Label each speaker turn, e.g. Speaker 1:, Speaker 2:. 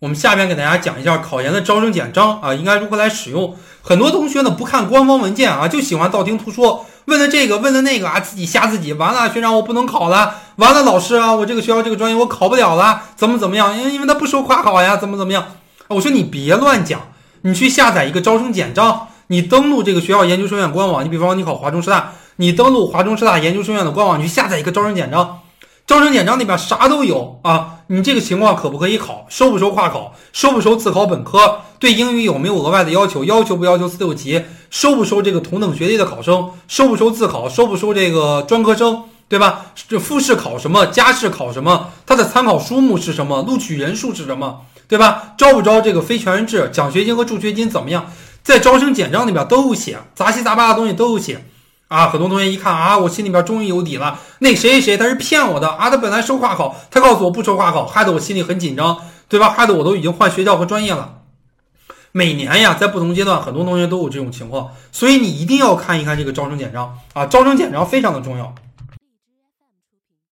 Speaker 1: 我们下边给大家讲一下考研的招生简章啊，应该如何来使用。很多同学呢不看官方文件啊，就喜欢道听途说，问的这个问的那个啊，自己吓自己。完了，学长我不能考了。完了，老师啊，我这个学校这个专业我考不了了，怎么怎么样？因为因为他不收跨考呀，怎么怎么样？我说你别乱讲，你去下载一个招生简章，你登录这个学校研究生院官网。你比方说你考华中师大，你登录华中师大研究生院的官网，你去下载一个招生简章。招生简章里边啥都有啊！你这个情况可不可以考？收不收跨考？收不收自考本科？对英语有没有额外的要求？要求不要求四六级？收不收这个同等学历的考生？收不收自考？收不收这个专科生？对吧？这复试考什么？加试考什么？它的参考书目是什么？录取人数是什么？对吧？招不招这个非全日制？奖学金和助学金怎么样？在招生简章里边都有写，杂七杂八的东西都有写。啊，很多同学一看啊，我心里边终于有底了。那谁谁谁他是骗我的啊，他本来收跨考，他告诉我不收跨考，害得我心里很紧张，对吧？害得我都已经换学校和专业了。每年呀，在不同阶段，很多同学都有这种情况，所以你一定要看一看这个招生简章啊，招生简章非常的重要。